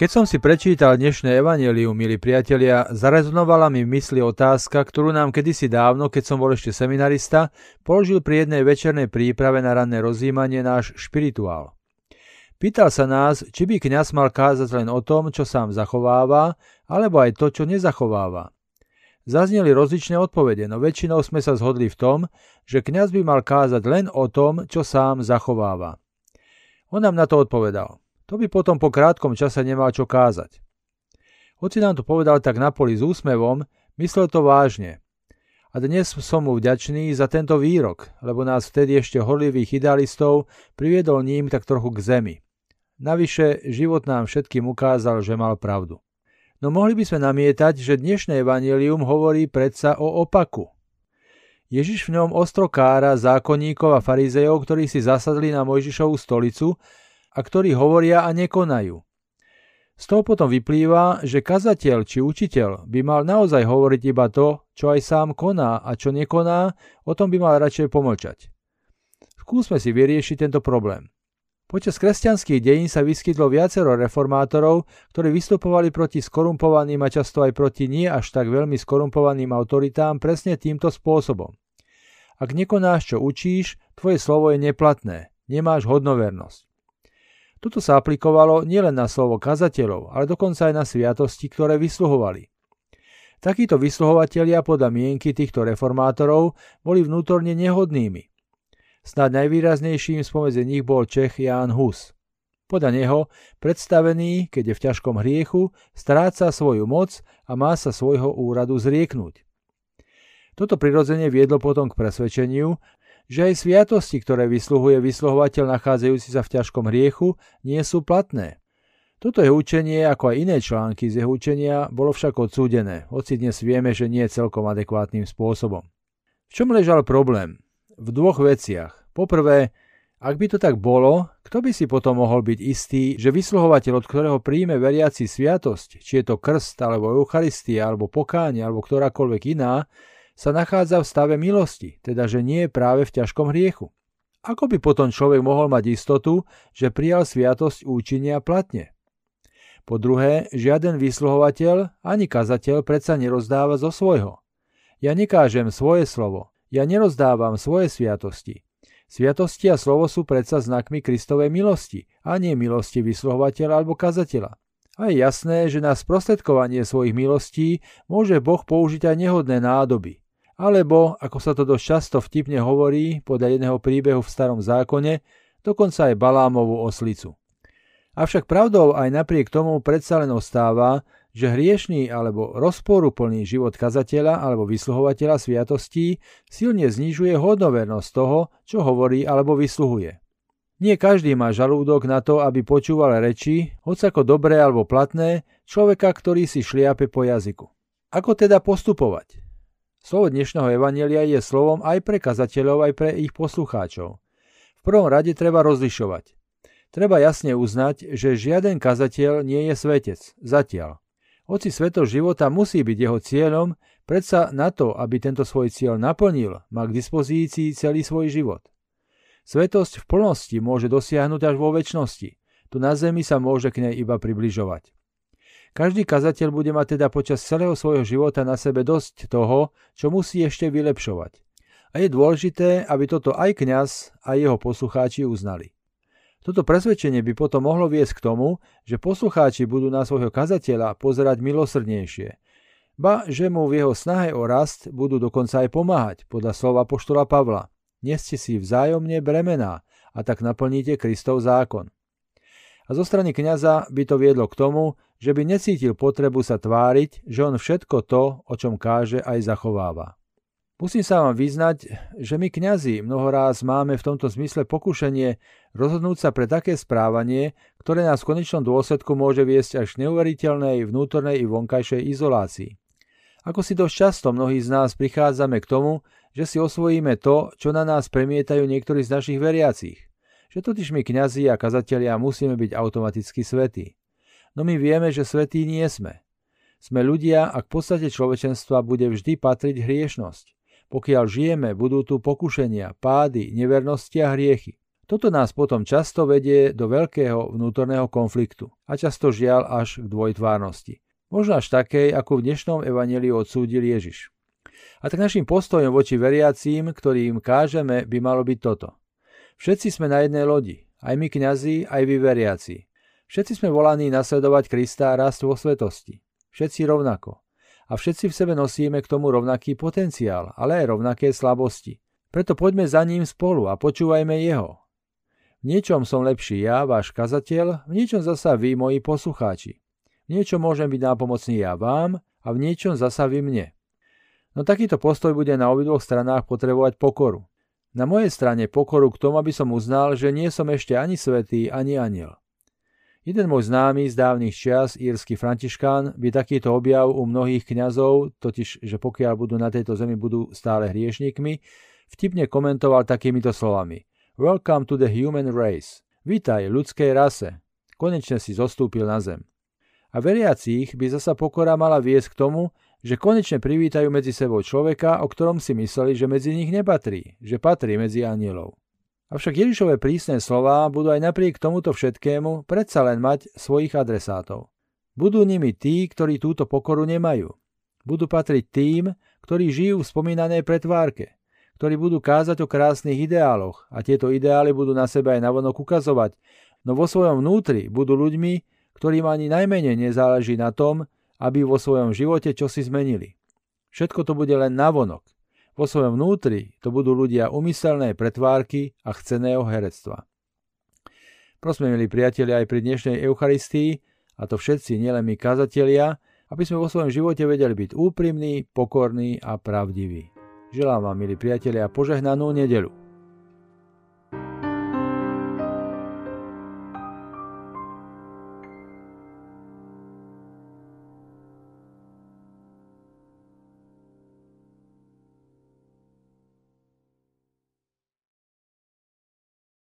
Keď som si prečítal dnešné evanelium, milí priatelia, zarezonovala mi v mysli otázka, ktorú nám kedysi dávno, keď som bol ešte seminarista, položil pri jednej večernej príprave na ranné rozjímanie náš špirituál. Pýtal sa nás, či by kňaz mal kázať len o tom, čo sám zachováva, alebo aj to, čo nezachováva. Zazneli rozličné odpovede, no väčšinou sme sa zhodli v tom, že kňaz by mal kázať len o tom, čo sám zachováva. On nám na to odpovedal. To by potom po krátkom čase nemal čo kázať. Hoci nám to povedal tak na poli s úsmevom, myslel to vážne. A dnes som mu vďačný za tento výrok, lebo nás vtedy ešte horlivých idealistov priviedol ním tak trochu k zemi. Navyše, život nám všetkým ukázal, že mal pravdu. No mohli by sme namietať, že dnešné evanelium hovorí predsa o opaku. Ježiš v ňom ostro kára zákonníkov a farizejov, ktorí si zasadli na Mojžišovú stolicu a ktorí hovoria a nekonajú. Z toho potom vyplýva, že kazateľ či učiteľ by mal naozaj hovoriť iba to, čo aj sám koná a čo nekoná, o tom by mal radšej pomlčať. Skúsme si vyriešiť tento problém. Počas kresťanských dejín sa vyskytlo viacero reformátorov, ktorí vystupovali proti skorumpovaným a často aj proti nie až tak veľmi skorumpovaným autoritám presne týmto spôsobom. Ak nekonáš, čo učíš, tvoje slovo je neplatné, nemáš hodnovernosť. Toto sa aplikovalo nielen na slovo kazateľov, ale dokonca aj na sviatosti, ktoré vysluhovali. Takíto vysluhovatelia podľa mienky týchto reformátorov boli vnútorne nehodnými. Snad najvýraznejším spomedzi nich bol Čech Ján Hus. Podľa neho, predstavený, keď je v ťažkom hriechu, stráca svoju moc a má sa svojho úradu zrieknúť. Toto prirodzenie viedlo potom k presvedčeniu, že aj sviatosti, ktoré vysluhuje vysluhovateľ nachádzajúci sa v ťažkom hriechu, nie sú platné. Toto je učenie, ako aj iné články z jeho učenia, bolo však odsúdené, hoci dnes vieme, že nie celkom adekvátnym spôsobom. V čom ležal problém? V dvoch veciach. Poprvé, ak by to tak bolo, kto by si potom mohol byť istý, že vysluhovateľ, od ktorého príjme veriaci sviatosť, či je to krst, alebo Eucharistia, alebo pokánie, alebo ktorákoľvek iná, sa nachádza v stave milosti, teda že nie je práve v ťažkom hriechu. Ako by potom človek mohol mať istotu, že prijal sviatosť účinia platne? Po druhé, žiaden vysluhovateľ ani kazateľ predsa nerozdáva zo svojho. Ja nekážem svoje slovo, ja nerozdávam svoje sviatosti. Sviatosti a slovo sú predsa znakmi Kristovej milosti, a nie milosti vysluhovateľa alebo kazateľa. A je jasné, že na sprostredkovanie svojich milostí môže Boh použiť aj nehodné nádoby. Alebo, ako sa to dosť často vtipne hovorí podľa jedného príbehu v starom zákone, dokonca aj Balámovú oslicu. Avšak pravdou aj napriek tomu predsa len ostáva, že hriešný alebo rozporuplný život kazateľa alebo vysluhovateľa sviatostí silne znižuje hodnovernosť toho, čo hovorí alebo vysluhuje. Nie každý má žalúdok na to, aby počúval reči, hoď ako dobré alebo platné, človeka, ktorý si šliape po jazyku. Ako teda postupovať? Slovo dnešného evanelia je slovom aj pre kazateľov, aj pre ich poslucháčov. V prvom rade treba rozlišovať. Treba jasne uznať, že žiaden kazateľ nie je svetec, zatiaľ. Hoci sveto života musí byť jeho cieľom, predsa na to, aby tento svoj cieľ naplnil, má k dispozícii celý svoj život. Svetosť v plnosti môže dosiahnuť až vo väčšnosti. Tu na zemi sa môže k nej iba približovať. Každý kazateľ bude mať teda počas celého svojho života na sebe dosť toho, čo musí ešte vylepšovať. A je dôležité, aby toto aj kňaz, aj jeho poslucháči uznali. Toto presvedčenie by potom mohlo viesť k tomu, že poslucháči budú na svojho kazateľa pozerať milosrdnejšie, ba že mu v jeho snahe o rast budú dokonca aj pomáhať, podľa slova poštola Pavla. Neste si vzájomne bremená a tak naplníte Kristov zákon. A zo strany kňaza by to viedlo k tomu, že by necítil potrebu sa tváriť, že on všetko to, o čom káže, aj zachováva. Musím sa vám vyznať, že my kňazi mnohoráz máme v tomto zmysle pokušenie rozhodnúť sa pre také správanie, ktoré nás v konečnom dôsledku môže viesť až k neuveriteľnej vnútornej i vonkajšej izolácii. Ako si dosť často mnohí z nás prichádzame k tomu, že si osvojíme to, čo na nás premietajú niektorí z našich veriacich. Že totiž my kňazi a kazatelia musíme byť automaticky svetí no my vieme, že svetí nie sme. Sme ľudia a k podstate človečenstva bude vždy patriť hriešnosť. Pokiaľ žijeme, budú tu pokušenia, pády, nevernosti a hriechy. Toto nás potom často vedie do veľkého vnútorného konfliktu a často žiaľ až k dvojtvárnosti. Možno až takej, ako v dnešnom evaneliu odsúdil Ježiš. A tak našim postojom voči veriacím, ktorým kážeme, by malo byť toto. Všetci sme na jednej lodi, aj my kňazi, aj vy veriaci. Všetci sme volaní nasledovať Krista a rast vo svetosti. Všetci rovnako. A všetci v sebe nosíme k tomu rovnaký potenciál, ale aj rovnaké slabosti. Preto poďme za ním spolu a počúvajme jeho, v niečom som lepší ja, váš kazateľ, v niečom zasa vy, moji poslucháči. V niečom môžem byť nápomocný ja vám a v niečom zasa vy mne. No takýto postoj bude na obidvoch stranách potrebovať pokoru. Na mojej strane pokoru k tomu, aby som uznal, že nie som ešte ani svetý, ani aniel. Jeden môj známy z dávnych čias, írsky františkán, by takýto objav u mnohých kňazov, totiž, že pokiaľ budú na tejto zemi, budú stále hriešnikmi, vtipne komentoval takýmito slovami. Welcome to the human race. Vítaj ľudskej rase. Konečne si zostúpil na zem. A veriacich by zasa pokora mala viesť k tomu, že konečne privítajú medzi sebou človeka, o ktorom si mysleli, že medzi nich nepatrí, že patrí medzi anielov. Avšak Ježišové prísne slová budú aj napriek tomuto všetkému predsa len mať svojich adresátov. Budú nimi tí, ktorí túto pokoru nemajú. Budú patriť tým, ktorí žijú v spomínanej pretvárke, ktorí budú kázať o krásnych ideáloch a tieto ideály budú na sebe aj navonok ukazovať, no vo svojom vnútri budú ľuďmi, ktorým ani najmenej nezáleží na tom, aby vo svojom živote čosi zmenili. Všetko to bude len navonok. Vo svojom vnútri to budú ľudia umyselné pretvárky a chceného herectva. Prosme, milí priatelia, aj pri dnešnej Eucharistii, a to všetci, nielen my kazatelia, aby sme vo svojom živote vedeli byť úprimní, pokorní a pravdiví. Želám vám, milí priatelia, požehnanú nedelu.